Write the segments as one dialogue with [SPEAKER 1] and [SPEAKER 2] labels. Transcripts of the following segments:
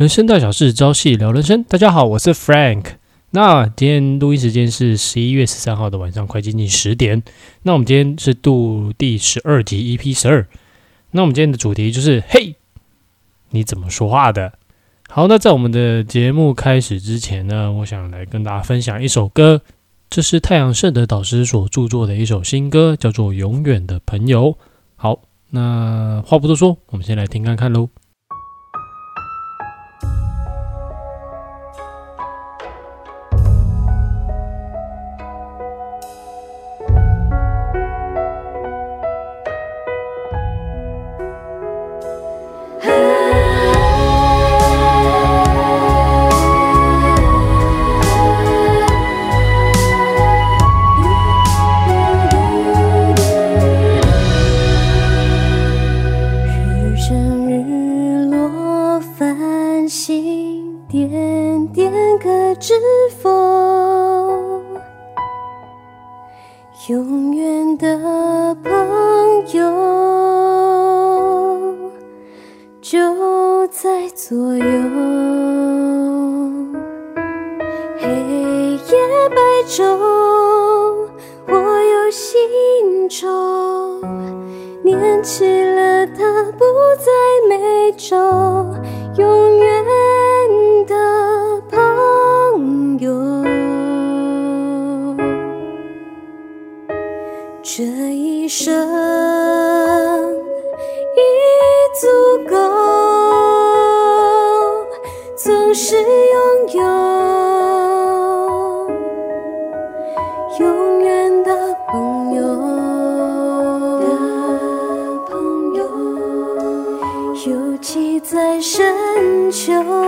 [SPEAKER 1] 人生大小事，朝夕聊人生。大家好，我是 Frank。那今天录音时间是十一月十三号的晚上，快接近十点。那我们今天是度第十二集 EP 十二。那我们今天的主题就是：嘿，你怎么说话的？好，那在我们的节目开始之前呢，我想来跟大家分享一首歌，这是太阳圣德导师所著作的一首新歌，叫做《永远的朋友》。好，那话不多说，我们先来听看看喽。
[SPEAKER 2] 心点点可知否？永远的朋友就在左右，黑夜白昼，我有心愁。念起了他不在眉州，永远的朋友。这一生已足够，总是拥有。深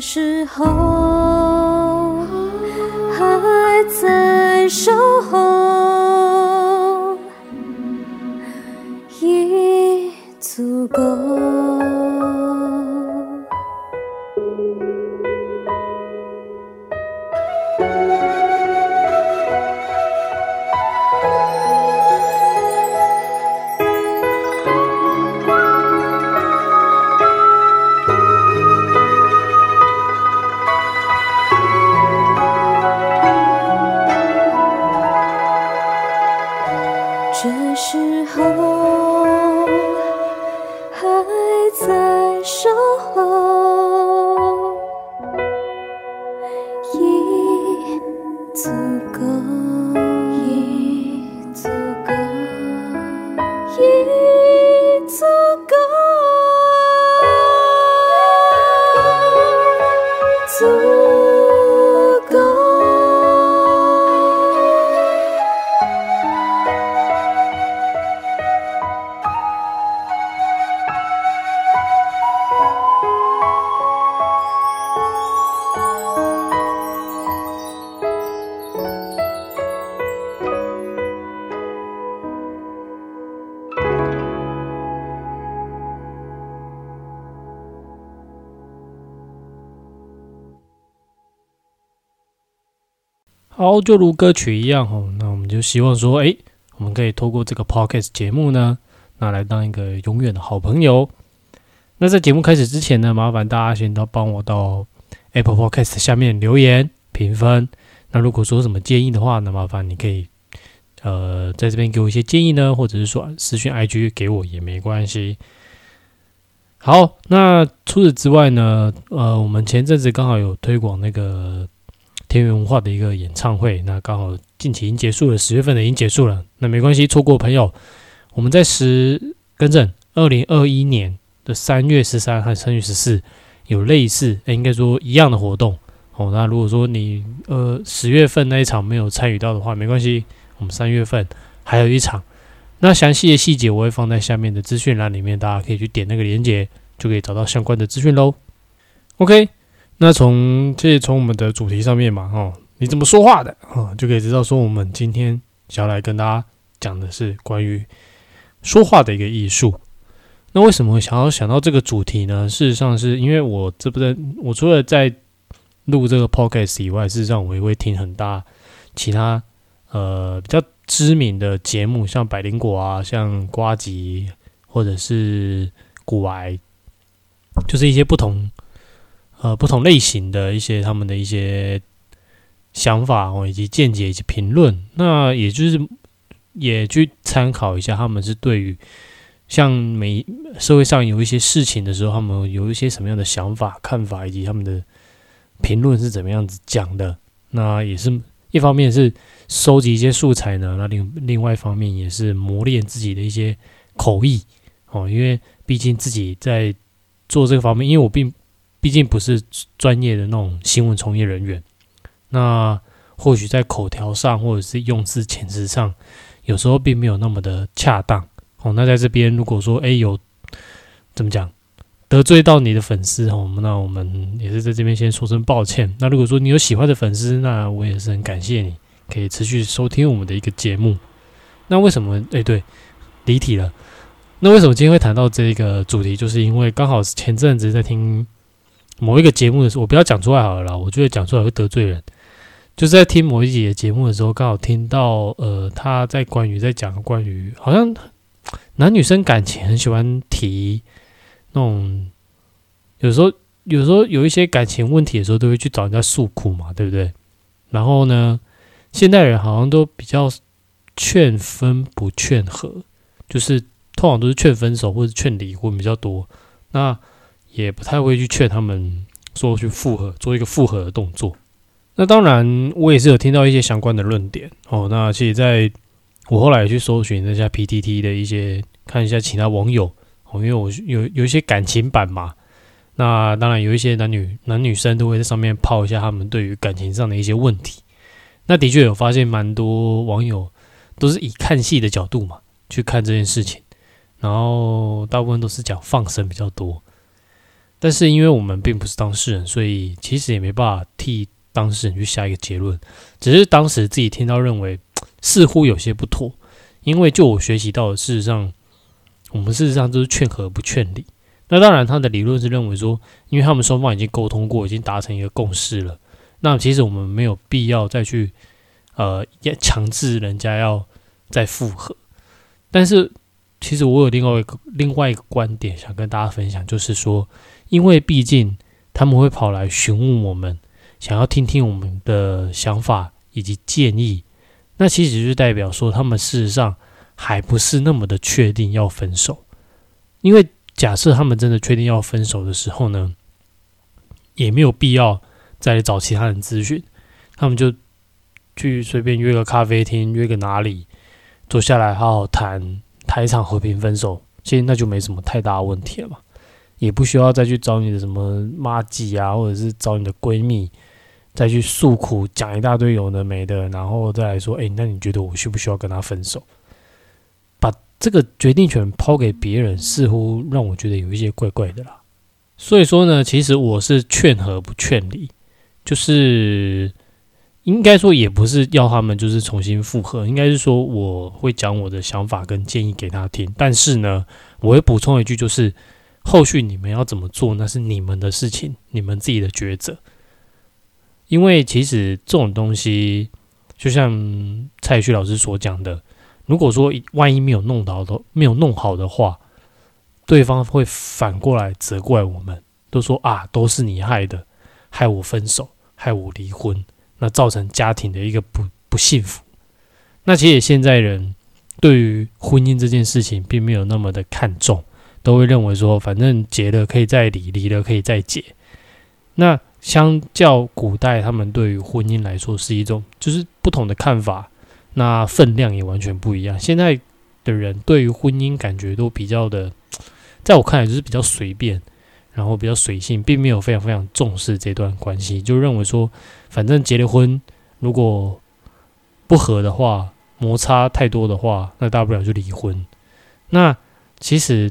[SPEAKER 2] 时候还在守
[SPEAKER 1] 好，就如歌曲一样哦，那我们就希望说，诶，我们可以透过这个 podcast 节目呢，那来当一个永远的好朋友。那在节目开始之前呢，麻烦大家先都帮我到 Apple Podcast 下面留言评分。那如果说什么建议的话，那麻烦你可以呃在这边给我一些建议呢，或者是说私讯 IG 给我也没关系。好，那除此之外呢，呃，我们前阵子刚好有推广那个田园文化的一个演唱会，那刚好近期已经结束了，十月份的已经结束了。那没关系，错过朋友，我们在十更正二零二一年的三月十三和三月十四有类似，诶应该说一样的活动哦。那如果说你呃十月份那一场没有参与到的话，没关系，我们三月份还有一场。那详细的细节我会放在下面的资讯栏里面，大家可以去点那个链接，就可以找到相关的资讯喽。OK。那从这从我们的主题上面嘛，哦，你怎么说话的啊，就可以知道说我们今天想要来跟大家讲的是关于说话的一个艺术。那为什么会想要想到这个主题呢？事实上是因为我这不在我除了在录这个 podcast 以外，事实上我也会听很大其他呃比较知名的节目，像百灵果啊，像瓜吉或者是古癌，就是一些不同。呃，不同类型的一些他们的一些想法哦，以及见解以及评论，那也就是也去参考一下，他们是对于像每社会上有一些事情的时候，他们有一些什么样的想法、看法，以及他们的评论是怎么样子讲的。那也是一方面是收集一些素材呢，那另另外一方面也是磨练自己的一些口译哦，因为毕竟自己在做这个方面，因为我并。毕竟不是专业的那种新闻从业人员，那或许在口条上或者是用字遣词上，有时候并没有那么的恰当哦。那在这边如果说哎有怎么讲得罪到你的粉丝哦，那我们也是在这边先说声抱歉。那如果说你有喜欢的粉丝，那我也是很感谢你可以持续收听我们的一个节目。那为什么哎对离题了？那为什么今天会谈到这个主题？就是因为刚好前阵子在听。某一个节目的时候，我不要讲出来好了啦，我觉得讲出来会得罪人。就是在听某一节节目的时候，刚好听到呃，他在关于在讲关于好像男女生感情很喜欢提那种，有时候有时候有一些感情问题的时候，都会去找人家诉苦嘛，对不对？然后呢，现代人好像都比较劝分不劝和，就是通常都是劝分手或者劝离婚比较多。那也不太会去劝他们说去复合，做一个复合的动作。那当然，我也是有听到一些相关的论点哦。那其实在我后来去搜寻一下 PTT 的一些，看一下其他网友哦，因为我有有一些感情版嘛。那当然有一些男女男女生都会在上面泡一下他们对于感情上的一些问题。那的确有发现蛮多网友都是以看戏的角度嘛去看这件事情，然后大部分都是讲放生比较多。但是因为我们并不是当事人，所以其实也没办法替当事人去下一个结论。只是当时自己听到认为似乎有些不妥，因为就我学习到的，事实上我们事实上都是劝和不劝离。那当然他的理论是认为说，因为他们双方已经沟通过，已经达成一个共识了，那其实我们没有必要再去呃强制人家要再复合。但是其实我有另外一个另外一个观点想跟大家分享，就是说。因为毕竟他们会跑来询问我们，想要听听我们的想法以及建议，那其实就代表说他们事实上还不是那么的确定要分手。因为假设他们真的确定要分手的时候呢，也没有必要再找其他人咨询，他们就去随便约个咖啡厅，约个哪里坐下来好好谈，谈一场和平分手，其实那就没什么太大问题了嘛，也不需要再去找你的什么妈鸡啊，或者是找你的闺蜜再去诉苦，讲一大堆有的没的，然后再来说，哎，那你觉得我需不需要跟他分手？把这个决定权抛给别人，似乎让我觉得有一些怪怪的啦。所以说呢，其实我是劝和不劝离，就是应该说也不是要他们就是重新复合，应该是说我会讲我的想法跟建议给他听，但是呢，我会补充一句，就是后续你们要怎么做，那是你们的事情，你们自己的抉择。因为其实这种东西，就像蔡旭老师所讲的，如果说万一没有弄到的，没有弄好的话。对方会反过来责怪我们，都说啊，都是你害的，害我分手，害我离婚，那造成家庭的一个不不幸福。那其实现在人对于婚姻这件事情并没有那么的看重，都会认为说，反正结了可以再离，离了可以再结。那相较古代，他们对于婚姻来说是一种就是不同的看法，那分量也完全不一样。现在的人对于婚姻感觉都比较的。在我看来，就是比较随便，然后比较随性，并没有非常非常重视这段关系，就认为说，反正结了婚，如果不和的话，摩擦太多的话，那大不了就离婚。那其实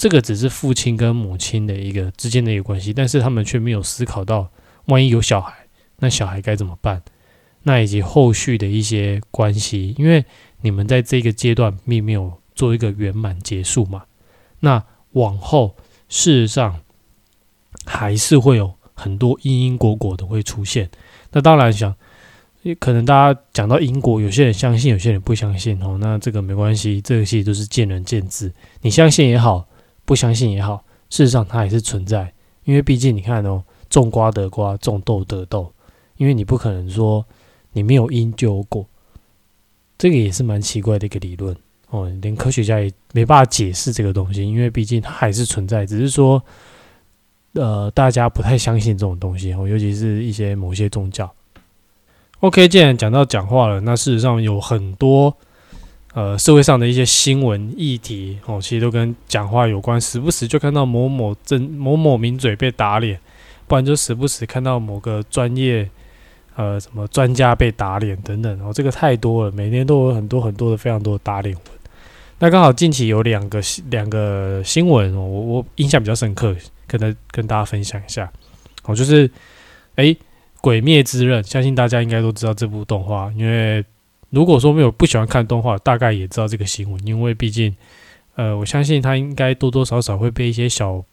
[SPEAKER 1] 这个只是父亲跟母亲的一个之间的一个关系，但是他们却没有思考到，万一有小孩，那小孩该怎么办？那以及后续的一些关系，因为你们在这个阶段并没有做一个圆满结束嘛。那往后，事实上还是会有很多因因果果的会出现。那当然想，可能大家讲到因果，有些人相信，有些人不相信哦。那这个没关系，这个其实都是见仁见智。你相信也好，不相信也好，事实上它还是存在。因为毕竟你看哦，种瓜得瓜，种豆得豆。因为你不可能说你没有因就有果，这个也是蛮奇怪的一个理论。哦，连科学家也没办法解释这个东西，因为毕竟它还是存在，只是说，呃，大家不太相信这种东西哦，尤其是一些某些宗教。OK，既然讲到讲话了，那事实上有很多呃社会上的一些新闻议题哦，其实都跟讲话有关，时不时就看到某某真某某名嘴被打脸，不然就时不时看到某个专业。呃，什么专家被打脸等等，哦，这个太多了，每年都有很多很多的非常多的打脸文。那刚好近期有两个两个新闻哦，我我印象比较深刻，可能跟大家分享一下。哦，就是哎，《鬼灭之刃》，相信大家应该都知道这部动画，因为如果说没有不喜欢看动画，大概也知道这个新闻，因为毕竟，呃，我相信他应该多多少少会被一些小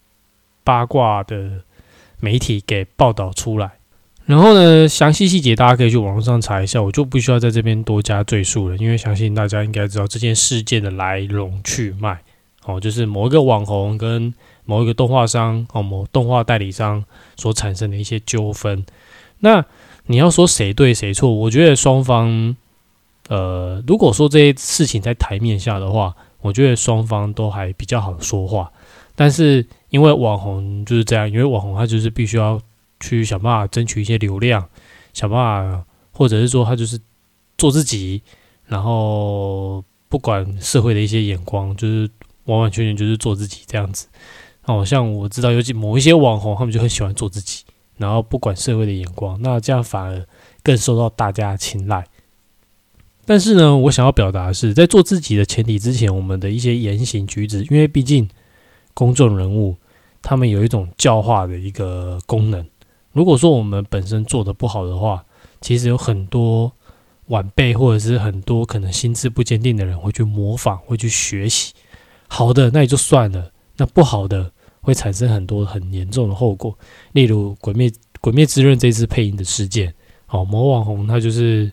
[SPEAKER 1] 八卦的媒体给报道出来。然后呢，详细细节大家可以去网络上查一下，我就不需要在这边多加赘述了，因为相信大家应该知道这件事件的来龙去脉。哦，就是某一个网红跟某一个动画商哦，某动画代理商所产生的一些纠纷。那你要说谁对谁错，我觉得双方，呃，如果说这些事情在台面下的话，我觉得双方都还比较好说话。但是因为网红就是这样，因为网红他就是必须要。去想办法争取一些流量，想办法，或者是说他就是做自己，然后不管社会的一些眼光，就是完完全全就是做自己这样子。哦，像我知道有几某一些网红，他们就很喜欢做自己，然后不管社会的眼光，那这样反而更受到大家青睐。但是呢，我想要表达的是，在做自己的前提之前，我们的一些言行举止，因为毕竟公众人物，他们有一种教化的一个功能。如果说我们本身做的不好的话，其实有很多晚辈或者是很多可能心智不坚定的人会去模仿，会去学习。好的，那也就算了；那不好的会产生很多很严重的后果。例如《鬼灭》《鬼灭之刃》这次配音的事件，好，某网红他就是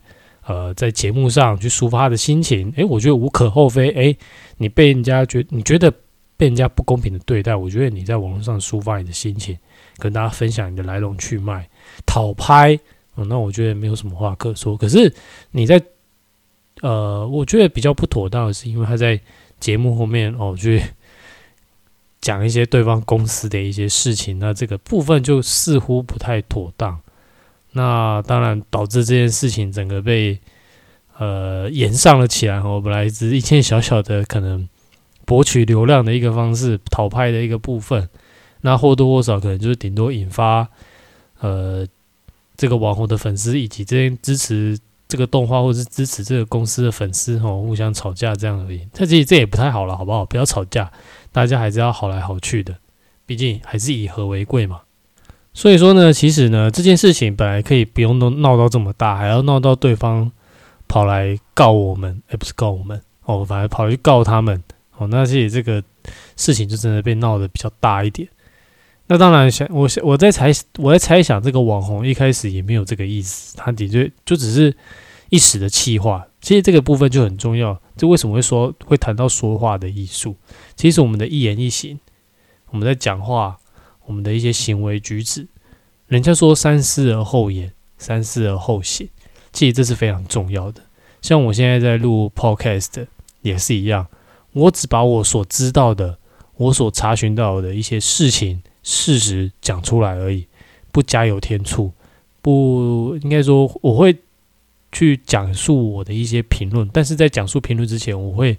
[SPEAKER 1] 呃在节目上去抒发他的心情，诶，我觉得无可厚非。诶，你被人家觉你觉得被人家不公平的对待，我觉得你在网络上抒发你的心情。跟大家分享你的来龙去脉，讨拍，那我觉得没有什么话可说。可是你在呃，我觉得比较不妥当的是，因为他在节目后面哦去讲一些对方公司的一些事情，那这个部分就似乎不太妥当。那当然导致这件事情整个被呃延上了起来。我，本来只是一件小小的可能博取流量的一个方式，讨拍的一个部分，那或多或少可能就是顶多引发呃这个网红的粉丝以及这些支持这个动画或是支持这个公司的粉丝哦互相吵架这样而已。这其实这也不太好了，好不好？不要吵架，大家还是要好来好去的，毕竟还是以和为贵嘛。所以说呢，其实呢，这件事情本来可以不用闹闹到这么大，还要闹到对方跑来告我们，哎，不是告我们哦，反而跑去告他们哦，那其实这个事情就真的被闹得比较大一点。那当然想，我我在猜，我在猜想，这个网红一开始也没有这个意思，他的确就只是一时的气话。其实这个部分就很重要，这为什么会说会谈到说话的艺术？其实我们的一言一行，我们在讲话。我们的一些行为举止，人家说三思而后言，三思而后行，其实这是非常重要的。像我现在在录 podcast 也是一样，我只把我所知道的、我所查询到的一些事情、事实讲出来而已，不加油添醋，不应该说我会去讲述我的一些评论，但是在讲述评论之前，我会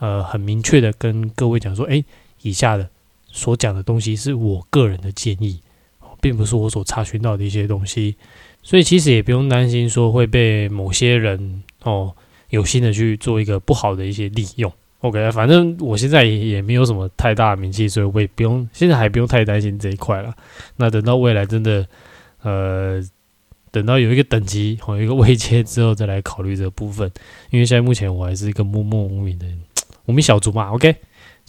[SPEAKER 1] 呃很明确的跟各位讲说，哎，以下的。所讲的东西是我个人的建议，并不是我所查询到的一些东西，所以其实也不用担心说会被某些人哦有心的去做一个不好的一些利用。OK，反正我现在也也没有什么太大的名气，所以我也不用现在还不用太担心这一块了。那等到未来真的呃等到有一个等级或一个位阶之后，再来考虑这部分。因为现在目前我还是一个默默无名的无名小卒嘛。OK。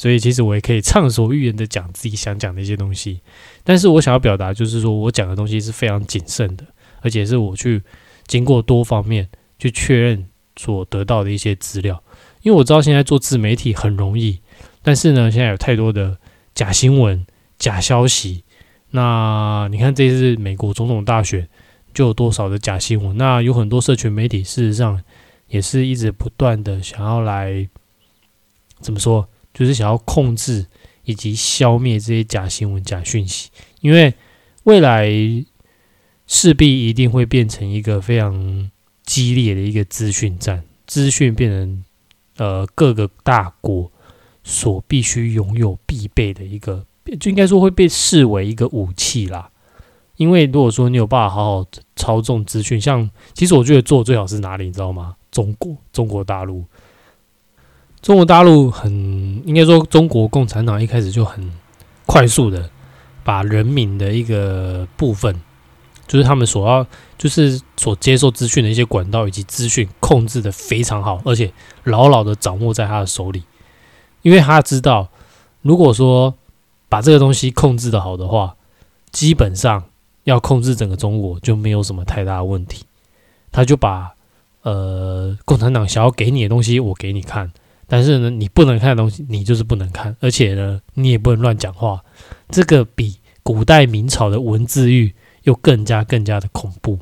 [SPEAKER 1] 所以其实我也可以畅所欲言的讲自己想讲的一些东西，但是我想要表达就是说我讲的东西是非常谨慎的，而且是我去经过多方面去确认所得到的一些资料。因为我知道现在做自媒体很容易，但是呢，现在有太多的假新闻、假消息。那你看这次美国总统大选就有多少的假新闻？那有很多社群媒体事实上也是一直不断的想要来怎么说？就是想要控制以及消灭这些假新闻、假讯息，因为未来势必一定会变成一个非常激烈的一个资讯战，资讯变成呃各个大国所必须拥有、必备的一个，就应该说会被视为一个武器啦。因为如果说你有办法好好操纵资讯，像其实我觉得做最好是哪里，你知道吗？中国，中国大陆。中国大陆很应该说，中国共产党一开始就很快速的把人民的一个部分，就是他们所要就是所接受资讯的一些管道以及资讯控制的非常好，而且牢牢的掌握在他的手里。因为他知道，如果说把这个东西控制的好的话，基本上要控制整个中国就没有什么太大问题。他就把呃共产党想要给你的东西，我给你看。但是呢，你不能看的东西，你就是不能看，而且呢，你也不能乱讲话。这个比古代明朝的文字狱又更加更加的恐怖，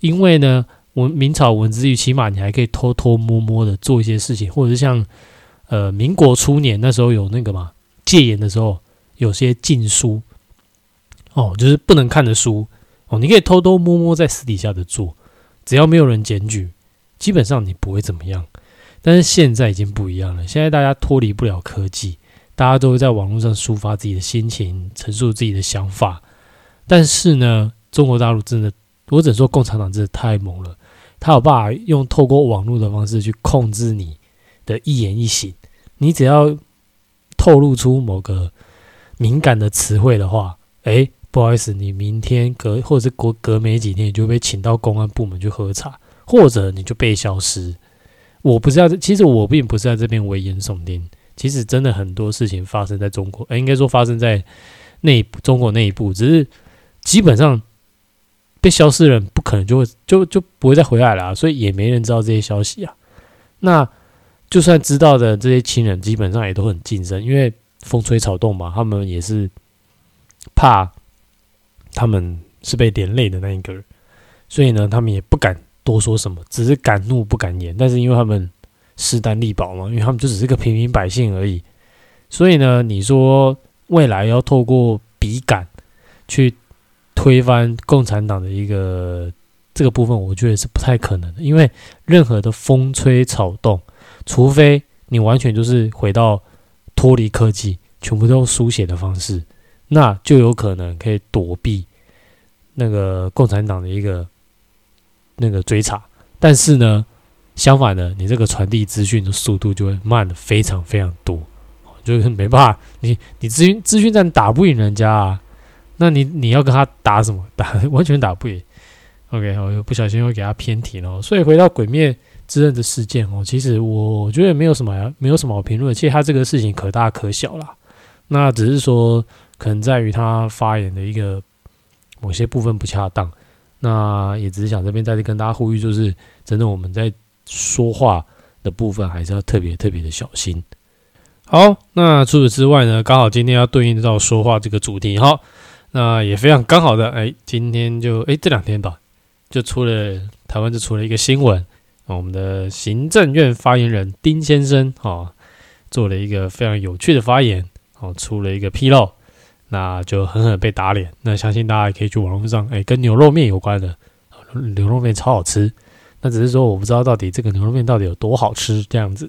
[SPEAKER 1] 因为呢，文明朝文字狱起码你还可以偷偷摸摸的做一些事情，或者是像呃民国初年那时候有那个嘛戒严的时候，有些禁书哦，就是不能看的书哦，你可以偷偷摸摸在私底下的做，只要没有人检举，基本上你不会怎么样。但是现在已经不一样了，现在大家脱离不了科技，大家都会在网络上抒发自己的心情，陈述自己的想法。但是呢，中国大陆真的，我只能说共产党真的太猛了，他有办法用透过网络的方式去控制你的一言一行。你只要透露出某个敏感的词汇的话，诶，不好意思，你明天隔或者是隔隔没几天，你就被请到公安部门去喝茶，或者你就被消失。我不是要，其实我并不是在这边危言耸听。其实真的很多事情发生在中国，哎，应该说发生在内中国内部，只是基本上被消失的人不可能就会就就不会再回来了，所以也没人知道这些消息啊。那就算知道的这些亲人，基本上也都很谨慎，因为风吹草动嘛，他们也是怕他们是被连累的那一个人，所以呢，他们也不敢多说什么，只是敢怒不敢言。但是因为他们势单力薄嘛，因为他们就只是个平民百姓而已，所以呢，你说未来要透过笔杆去推翻共产党的一个这个部分，我觉得是不太可能的。因为任何的风吹草动，除非你完全就是回到脱离科技，全部都用书写的方式，那就有可能可以躲避那个共产党的一个那个追查。但是呢，相反的，你这个传递资讯的速度就会慢的非常非常多，就是没办法，你你资讯资讯站打不赢人家啊，那你你要跟他打什么？打完全打不赢。OK，我又不小心又给他偏题了，所以回到《鬼灭之刃》的事件哦，其实我觉得没有什么没有什么好评论，其实他这个事情可大可小啦，那只是说可能在于他发言的一个某些部分不恰当，那也只是想这边再次跟大家呼吁，就是真的我们在说话的部分还是要特别特别的小心。好，那除此之外呢，刚好今天要对应到说话这个主题，好，那也非常刚好的，哎，今天就哎这两天吧。就出了台湾就出了一个新闻，我们的行政院发言人丁先生哈做了一个非常有趣的发言，哦出了一个纰漏，那就狠狠被打脸。那相信大家也可以去网络上，哎，跟牛肉面有关的，牛肉面超好吃。那只是说我不知道到底这个牛肉面到底有多好吃这样子。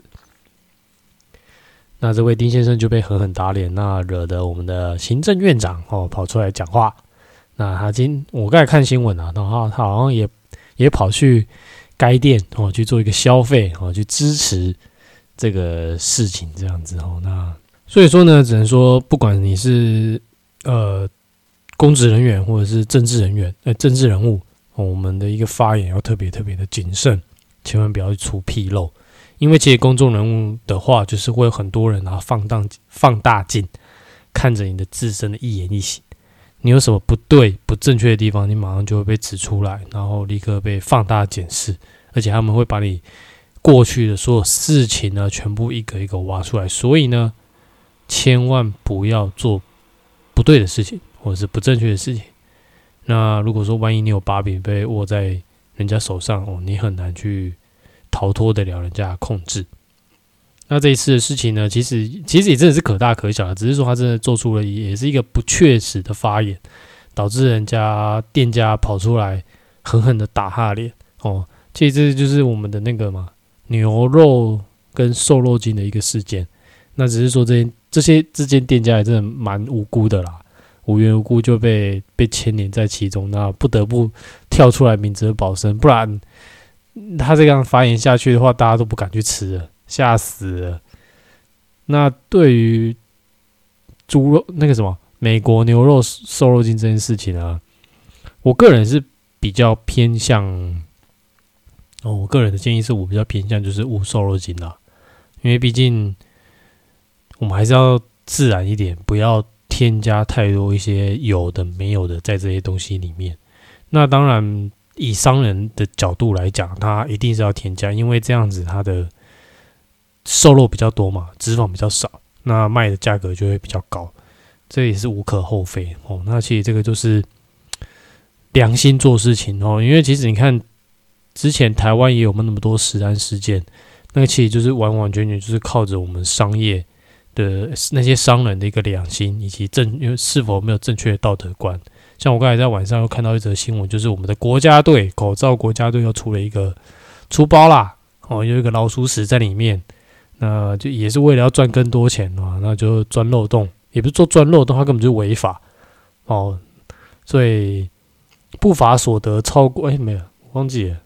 [SPEAKER 1] 那这位丁先生就被狠狠打脸，那惹得我们的行政院长哦跑出来讲话。那他今我刚才看新闻啊，然后他好像也也跑去该店哦去做一个消费哦，去支持这个事情这样子哦。那所以说呢，只能说不管你是呃公职人员或者是政治人员呃政治人物，我们的一个发言要特别特别的谨慎，千万不要出纰漏，因为其实公众人物的话，就是会有很多人啊放大放大镜看着你的自身的一言一行。你有什么不对、不正确的地方，你马上就会被指出来，然后立刻被放大检视，而且他们会把你过去的所有事情呢，全部一个一个挖出来。所以呢，千万不要做对的事情，或者是不正确的事情。那如果说万一你有把柄被握在人家手上哦，你很难去逃脱得了人家的控制。那这一次的事情呢，其实其实也真的是可大可小的，只是说他真的做出了也是一个不确实的发言，导致人家店家跑出来狠狠的打他脸哦。其实这就是我们的那个嘛，牛肉跟瘦肉精的一个事件。那只是说这些这些这间店家也真的蛮无辜的啦，无缘无故就被被牵连在其中，那不得不跳出来明哲保身，不然他这样发言下去的话，大家都不敢去吃了。吓死了！那对于猪肉那个什么美国牛肉瘦肉精这件事情啊，我个人是比较偏向哦，我个人的建议是我比较偏向就是无瘦肉精啦，因为毕竟我们还是要自然一点，不要添加太多一些有的没有的在这些东西里面。那当然，以商人的角度来讲，他一定是要添加，因为这样子他的。瘦肉比较多嘛，脂肪比较少，那卖的价格就会比较高，这也是无可厚非哦。那其实这个就是良心做事情哦，因为其实你看之前台湾也有那么多食安事件，那个其实就是完完全全就是靠着我们商业的那些商人的一个良心以及正因为是否没有正确的道德观。像我刚才在晚上又看到一则新闻，就是我们的国家队口罩国家队又出了一个出包啦，哦，有一个老鼠屎在里面。那就也是为了要赚更多钱嘛，那就钻漏洞，也不是说钻漏洞，它根本就违法哦。所以不法所得超过，哎，没有忘记了，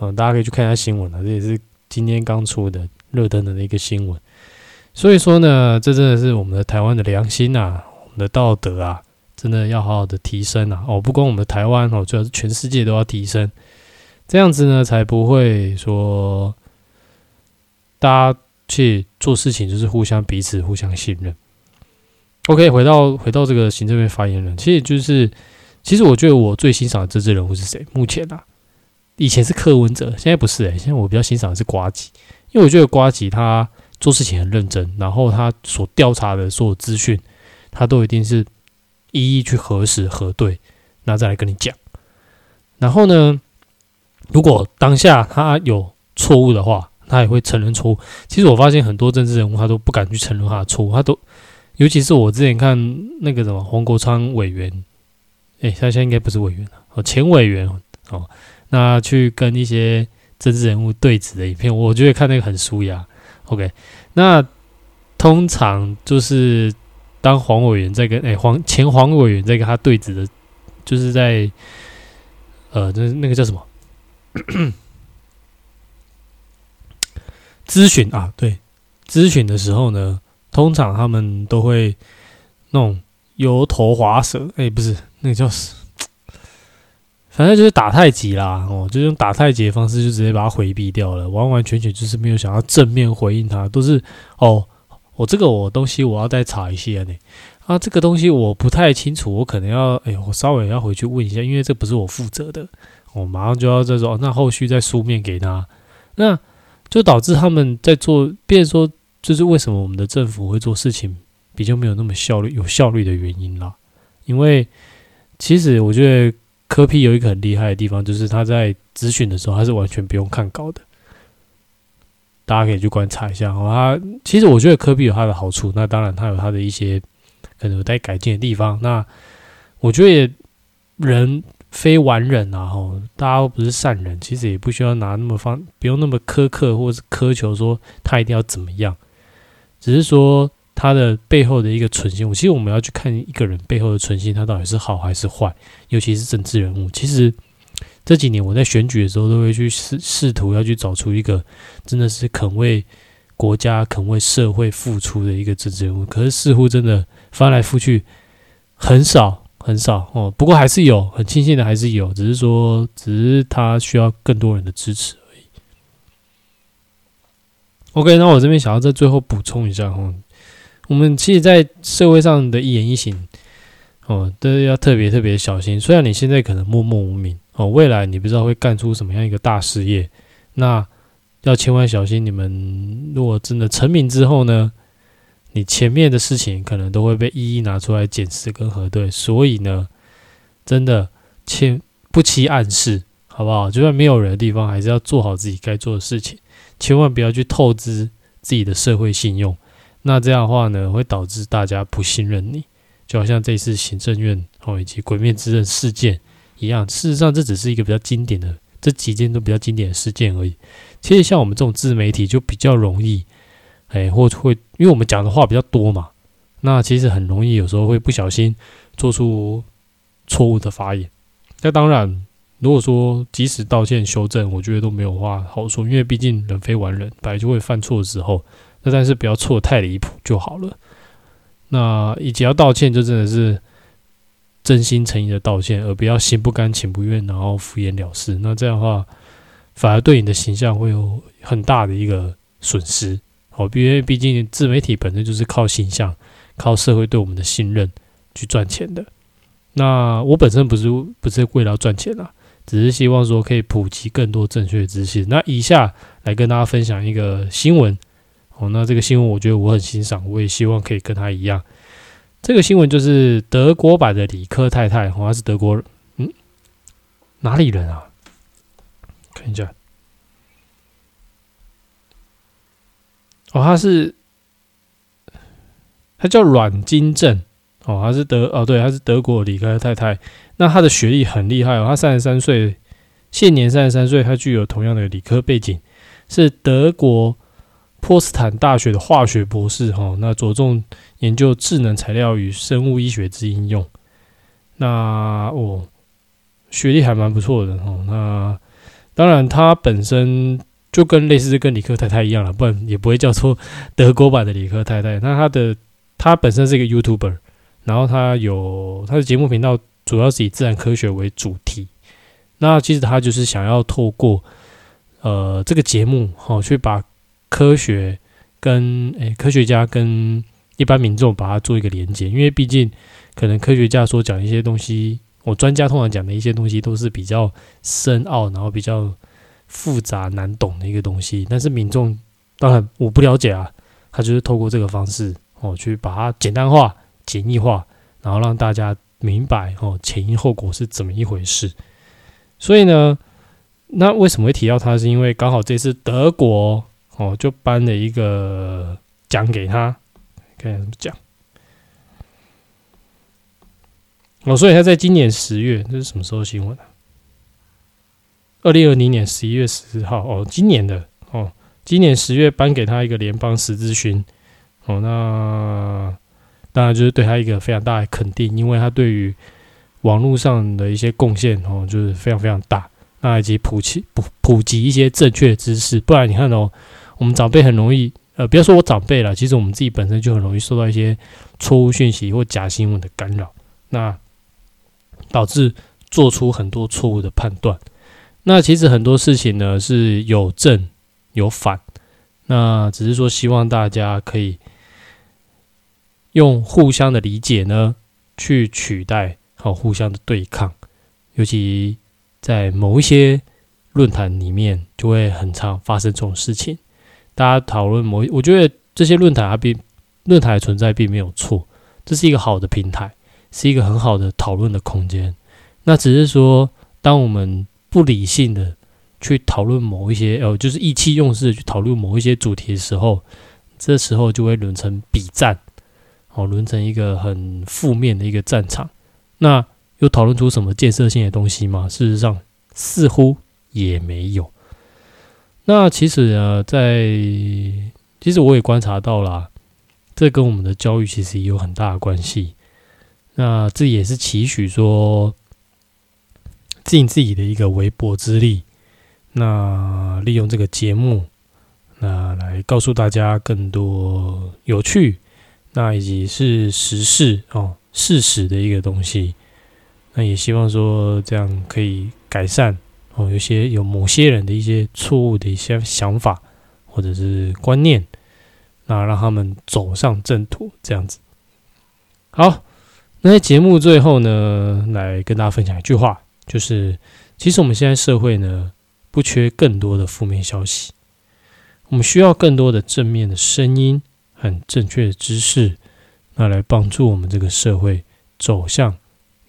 [SPEAKER 1] 嗯，大家可以去看一下新闻了，这也是今天刚出的热登的那个新闻。所以说呢，这真的是我们的台湾的良心呐，我们的道德啊，真的要好好的提升啊。哦，不光我们的台湾哦，主要是全世界都要提升，这样子呢，才不会说。大家去做事情就是互相彼此互相信任。OK，回到回到这个行政院发言人，其实就是其实我觉得我最欣赏的政治人物是谁？目前啊，以前是柯文哲，现在不是诶，现在我比较欣赏的是瓜吉，因为我觉得瓜吉他做事情很认真，然后他所调查的所有资讯，他都一定是一一去核实核对，那再来跟你讲。然后呢，如果当下他有错误的话，他也会承认错误。其实我发现很多政治人物他都不敢去承认他的错误，他都，尤其是我之前看那个什么黄国昌委员，诶，他现在应该不是委员了，哦，前委员哦，那去跟一些政治人物对峙的影片，我觉得看那个很舒压。OK，那通常就是当黄委员在跟哎黄前黄委员在跟他对峙的，就是在呃，那那个叫什么？咨询啊，对，咨询的时候呢，通常他们都会那种油头滑舌，哎，不是那个叫，反正就是打太极啦，哦，就用打太极的方式就直接把它回避掉了，完完全全就是没有想要正面回应他，都是哦，我这个我东西我要再查一下呢，啊，这个东西我不太清楚，我可能要，哎，我稍微要回去问一下，因为这不是我负责的。我马上就要这种，那后续再书面给他，那就导致他们在做，变说就是为什么我们的政府会做事情比较没有那么效率、有效率的原因啦。因为其实我觉得科批有一个很厉害的地方，就是他在咨询的时候他是完全不用看稿的，大家可以去观察一下。哦，他其实我觉得科比有他的好处，那当然他有他的一些可能有待改进的地方。那我觉得人。非完人啊！吼，大家都不是善人，其实也不需要拿那么方，不用那么苛刻或是苛求说他一定要怎么样，只是说他的背后的一个存心。我其实我们要去看一个人背后的存心，他到底是好还是坏，尤其是政治人物。其实这几年我在选举的时候，都会去试试图要去找出一个真的是肯为国家、肯为社会付出的一个政治人物，可是似乎真的翻来覆去很少。很少哦，不过还是有，很庆幸的还是有，只是说，只是他需要更多人的支持而已。OK，那我这边想要在最后补充一下哦，我们其实，在社会上的一言一行哦，都要特别特别小心。虽然你现在可能默默无名哦，未来你不知道会干出什么样一个大事业，那要千万小心。你们如果真的成名之后呢？你前面的事情可能都会被一一拿出来检视跟核对，所以呢，真的千不期暗示，好不好？就算没有人的地方，还是要做好自己该做的事情，千万不要去透支自己的社会信用。那这样的话呢，会导致大家不信任你，就好像这次行政院哦以及鬼灭之刃事件一样。事实上，这只是一个比较经典的这几件都比较经典的事件而已。其实像我们这种自媒体就比较容易。哎，或会，因为我们讲的话比较多嘛，那其实很容易有时候会不小心做出错误的发言。那当然，如果说及时道歉修正，我觉得都没有话好说，因为毕竟人非完人，本来就会犯错的时候。那但是不要错太离谱就好了。那以及要道歉，就真的是真心诚意的道歉，而不要心不甘情不愿，然后敷衍了事。那这样的话，反而对你的形象会有很大的一个损失。哦，因为毕竟自媒体本身就是靠形象、靠社会对我们的信任去赚钱的。那我本身不是不是为了赚钱啊，只是希望说可以普及更多正确的知识。那以下来跟大家分享一个新闻。哦，那这个新闻我觉得我很欣赏，我也希望可以跟他一样。这个新闻就是德国版的理科太太，好像是德国，嗯，哪里人啊？看一下。哦，他是，他叫阮金正，哦，他是德，哦，对，他是德国理科太太。那他的学历很厉害哦，他三十三岁，现年三十三岁，他具有同样的理科背景，是德国波斯坦大学的化学博士，哈，那着重研究智能材料与生物医学之应用。那哦，学历还蛮不错的，哦，那当然他本身。就跟类似跟理科太太一样了，不然也不会叫做德国版的理科太太。那他的他本身是一个 YouTuber，然后他有他的节目频道，主要是以自然科学为主题。那其实他就是想要透过呃这个节目，好去把科学跟诶科学家跟一般民众把它做一个连接，因为毕竟可能科学家所讲一些东西，我专家通常讲的一些东西都是比较深奥，然后比较。复杂难懂的一个东西，但是民众当然我不了解啊，他就是透过这个方式哦，去把它简单化、简易化，然后让大家明白哦前因后果是怎么一回事。所以呢，那为什么会提到它？是因为刚好这次德国哦就颁了一个奖给他，看怎么讲。哦，所以他在今年十月，这是什么时候新闻啊？二零二零年十一月十号哦，今年的哦，今年十月颁给他一个联邦十字勋哦，那当然就是对他一个非常大的肯定，因为他对于网络上的一些贡献哦，就是非常非常大，那以及普及普普及一些正确知识，不然你看哦，我们长辈很容易呃，不要说我长辈了，其实我们自己本身就很容易受到一些错误讯息或假新闻的干扰，那。导致做出很多错误的判断。那其实很多事情呢是有正有反，那只是说希望大家可以用互相的理解呢去取代好互相的对抗。尤其在某一些论坛里面，就会很常发生这种事情。大家讨论某，我觉得这些论坛它并论坛的存在并没有错，这是一个好的平台。是一个很好的讨论的空间。那只是说，当我们不理性的去讨论某一些，呃，就是意气用事去讨论某一些主题的时候，这时候就会沦成比战，哦，沦成一个很负面的一个战场。那又讨论出什么建设性的东西吗？事实上，似乎也没有。那其实呢，在其实我也观察到了，这跟我们的教育其实也有很大的关系。那这也是期许说，尽自己的一个微薄之力，那利用这个节目，那来告诉大家更多有趣，那以及是时事哦事实的一个东西。那也希望说这样可以改善哦，有些有某些人的一些错误的一些想法或者是观念，那让他们走上正途，这样子好。那在节目最后呢，来跟大家分享一句话，就是其实我们现在社会呢，不缺更多的负面消息，我们需要更多的正面的声音，很正确的知识，那来帮助我们这个社会走向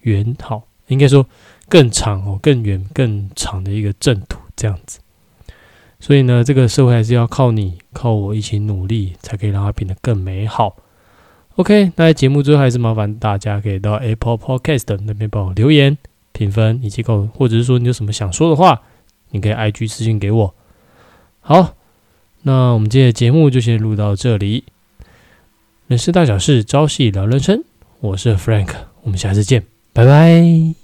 [SPEAKER 1] 圆好，应该说更长哦，更远更长的一个正途这样子。所以呢，这个社会还是要靠你，靠我一起努力，才可以让它变得更美好。OK，那在节目最后还是麻烦大家可以到 Apple Podcast 那边帮我留言、评分以及够，或者是说你有什么想说的话，你可以 IG 私信给我。好，那我们今天的节目就先录到这里。人事大小事，朝夕聊人生，我是 Frank，我们下次见，拜拜。